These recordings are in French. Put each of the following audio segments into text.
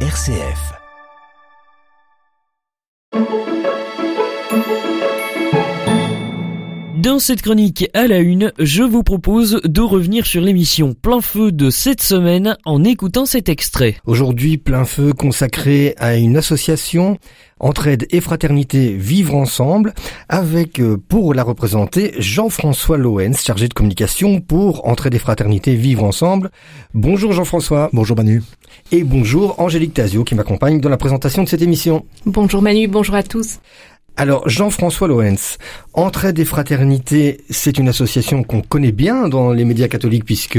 RCF. Dans cette chronique à la une, je vous propose de revenir sur l'émission Plein Feu de cette semaine en écoutant cet extrait. Aujourd'hui, Plein Feu consacré à une association Entraide et Fraternité Vivre Ensemble avec, euh, pour la représenter, Jean-François Loens, chargé de communication pour Entraide et Fraternité Vivre Ensemble. Bonjour Jean-François. Bonjour Manu. Et bonjour Angélique Tazio qui m'accompagne dans la présentation de cette émission. Bonjour Manu, bonjour à tous. Alors, Jean-François Loens, Entraide et Fraternité, c'est une association qu'on connaît bien dans les médias catholiques puisque,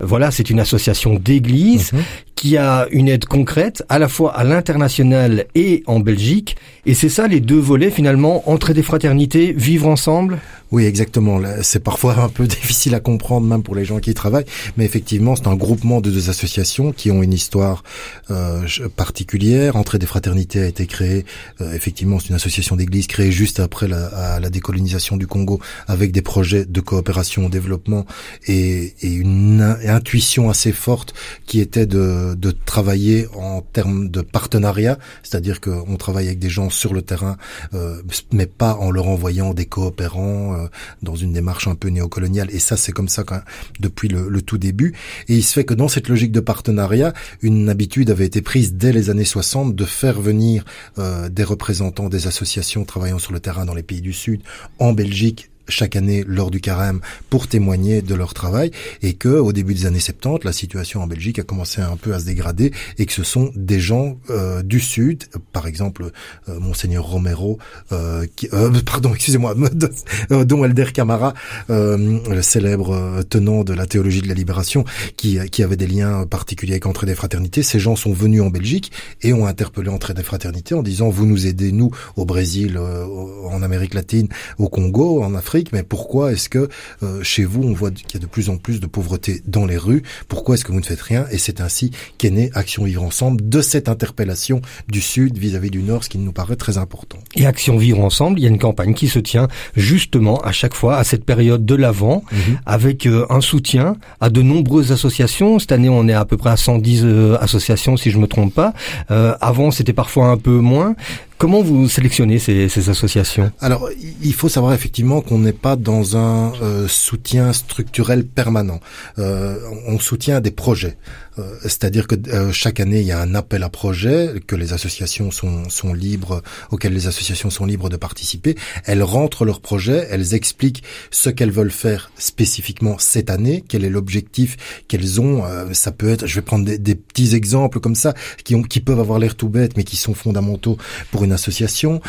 voilà, c'est une association d'église mhm. qui a une aide concrète à la fois à l'international et en Belgique. Et c'est ça les deux volets finalement, Entraide et Fraternité, vivre ensemble? Oui, exactement. C'est parfois un peu difficile à comprendre même pour les gens qui y travaillent, mais effectivement, c'est un groupement de deux associations qui ont une histoire euh, particulière. Entrée des fraternités a été créée, euh, effectivement, c'est une association d'église créée juste après la, la, décolonisation du Congo, avec des projets de coopération au développement et, et une intuition assez forte qui était de, de travailler en termes de partenariat, c'est-à-dire qu'on travaille avec des gens sur le terrain, euh, mais pas en leur envoyant des coopérants euh, dans une démarche un peu néocoloniale. Et ça, c'est comme ça quand, depuis le, tout début. Et il se fait que dans cette logique de partenariat, une habitude avait été prise dès les années 60 de faire venir euh, des représentants des associations travaillant sur le terrain dans les pays du Sud, en Belgique chaque année lors du carême pour témoigner de leur travail et que au début des années 70 la situation en Belgique a commencé un peu à se dégrader et que ce sont des gens euh, du sud par exemple euh, monseigneur Romero euh, qui, euh, pardon excusez-moi dont Elder Camara le célèbre tenant de la théologie de la libération qui, qui avait des liens particuliers avec Entrée des Fraternités. Ces gens sont venus en Belgique et ont interpellé Entrée des Fraternités en disant vous nous aidez nous au Brésil en Amérique latine au Congo en Afrique mais pourquoi est-ce que euh, chez vous, on voit qu'il y a de plus en plus de pauvreté dans les rues? Pourquoi est-ce que vous ne faites rien? Et c'est ainsi qu'est née Action Vivre Ensemble, de cette interpellation du Sud vis-à-vis du Nord, ce qui nous paraît très important. Et Action Vivre Ensemble, il y a une campagne qui se tient justement à chaque fois à cette période de l'Avent, mhm. avec euh, un soutien à de nombreuses associations. Cette année, on est à peu près à 110 euh, associations, si je me trompe pas. avant, c'était parfois un peu moins. Comment vous sélectionnez ces, ces associations? Alors, il faut savoir effectivement qu'on n'est pas dans un euh, soutien structurel permanent. Euh, on soutient des projets. Euh, c'est-à-dire que euh, chaque année, il y a un appel à projet que les associations sont, sont libres, auxquelles les associations sont libres de participer. Elles rentrent leurs projets, elles expliquent ce qu'elles veulent faire spécifiquement cette année, quel est l'objectif qu'elles ont. Euh, ça peut être, je vais prendre des, des, petits exemples comme ça, qui, ont, qui peuvent avoir l'air tout bêtes, mais qui sont fondamentaux pour une association.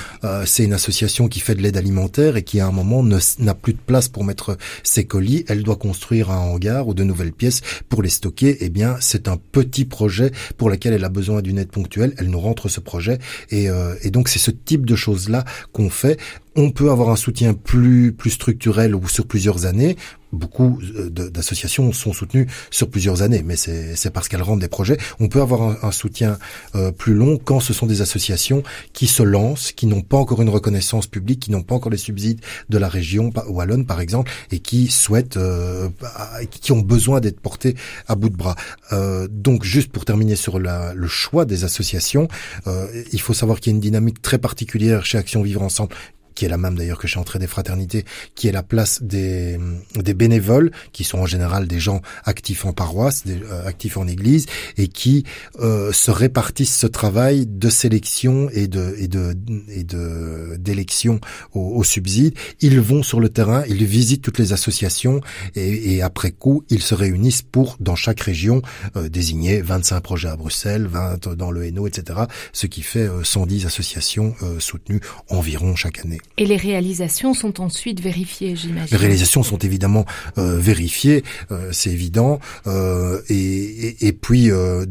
C'est une association qui fait de l'aide alimentaire et qui à un moment n'a plus de place pour mettre ses colis. Elle doit construire un hangar ou de nouvelles pièces pour les stocker. Eh bien, c'est un petit projet pour lequel elle a besoin d'une aide ponctuelle. Elle nous rentre ce projet et, euh, donc c'est ce type de choses là qu'on fait on peut avoir un soutien plus plus structurel ou sur plusieurs années. Beaucoup euh, d'associations sont soutenues sur plusieurs années, mais c'est parce qu'elles rendent des projets. On peut avoir un, soutien euh, plus long quand ce sont des associations qui se lancent, qui n'ont pas encore une reconnaissance publique, qui n'ont pas encore les subsides de la région wallonne, par exemple, et qui souhaitent, euh, qui ont besoin d'être portées à bout de bras. donc, juste pour terminer sur le choix des associations, il faut savoir qu'il y a une dynamique très particulière chez Action Vivre Ensemble qui est la même d'ailleurs que chez Entrée des Fraternités, qui est la place des, des bénévoles, qui sont en général des gens actifs en paroisse, euh, actifs en église, et qui euh, se répartissent ce travail de sélection et de et de et de d'élection au, au, subside. Ils vont sur le terrain, ils visitent toutes les associations et, et après coup, ils se réunissent pour dans chaque région euh, désigner 25 projets à Bruxelles, 20 dans le Hainaut, etc. Ce qui fait 110 euh, associations soutenues environ chaque année. Et les réalisations sont ensuite vérifiées, j'imagine. Les réalisations sont évidemment euh, vérifiées, euh, c'est évident. Euh, et, et, puis. Euh,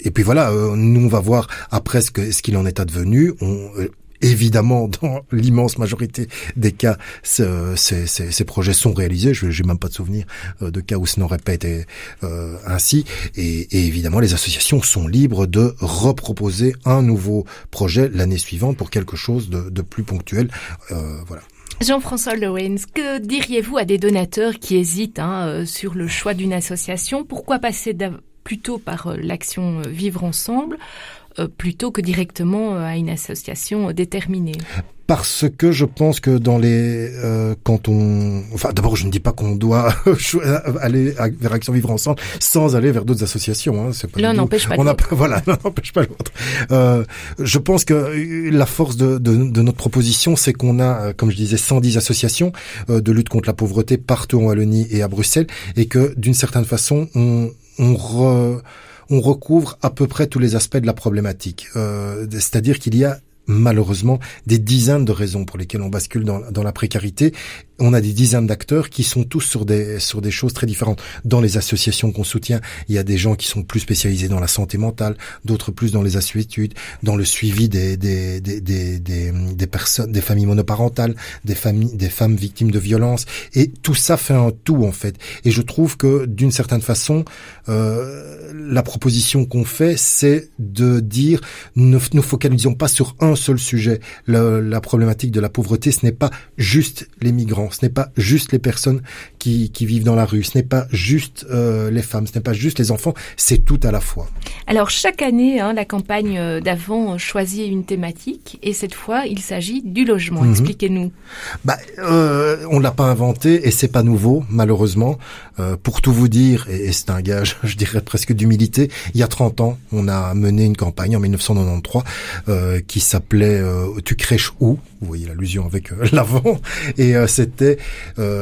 et puis voilà, euh, nous on va voir après ce qu'il en est advenu. On, Évidemment, dans l'immense majorité des cas, ces, ces, ces, projets sont réalisés. Je n'ai même pas de souvenir euh, de cas où ce n'aurait pas été euh, ainsi. Et, et, évidemment, les associations sont libres de reproposer un nouveau projet l'année suivante pour quelque chose de, de plus ponctuel. Euh, voilà. Jean-François Lowens, que diriez-vous à des donateurs qui hésitent hein, euh, sur le choix d'une association? Pourquoi passer plutôt par l'action Vivre ensemble? Plutôt que directement à une association déterminée. Parce que je pense que dans les euh, quand on enfin d'abord je ne dis pas qu'on doit aller vers Action Vivre Ensemble sans aller vers d'autres associations hein, l'un n'empêche pas l'autre. voilà n'empêche pas l'autre. Euh, je pense que la force de, de, de notre proposition c'est qu'on a comme je disais 110 associations euh, de lutte contre la pauvreté partout en Wallonie et à Bruxelles et que d'une certaine façon on on re, on recouvre à peu près tous les aspects de la problématique. Euh, C'est-à-dire qu'il y a malheureusement des dizaines de raisons pour lesquelles on bascule dans, dans la précarité on a des dizaines d'acteurs qui sont tous sur des sur des choses très différentes. Dans les associations qu'on soutient, il y a des gens qui sont plus spécialisés dans la santé mentale, d'autres plus dans les assuétudes, dans le suivi des des, des des, des, personnes, des familles monoparentales, des familles des femmes victimes de violences, et tout ça fait un tout en fait. Et je trouve que d'une certaine façon, euh, la proposition qu'on fait, c'est de dire ne nous focalisons pas sur un seul sujet. la problématique de la pauvreté, ce n'est pas juste les migrants ce n'est pas juste les personnes qui, vivent dans la rue, ce n'est pas juste euh, les femmes, ce n'est pas juste les enfants, c'est tout à la fois. Alors chaque année, hein, la campagne euh, d'avant choisit une thématique et cette fois, il s'agit du logement. Mhm. Expliquez-nous. Bah, euh, on l'a pas inventé et c'est pas nouveau, malheureusement. Euh, pour tout vous dire, et, c'est un gage, je dirais presque d'humilité, il y a 30 ans, on a mené une campagne en 1993 qui s'appelait Tu crèches où? Vous voyez l'allusion avec l'avant. Et c'était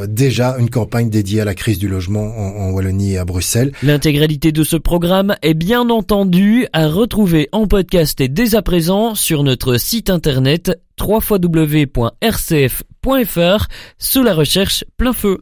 déjà une campagne dédiée à la crise du logement en, Wallonie et à Bruxelles. L'intégralité de ce programme est bien entendu à retrouver en podcast et dès à présent sur notre site internet www.rcf.fr sous la recherche plein feu.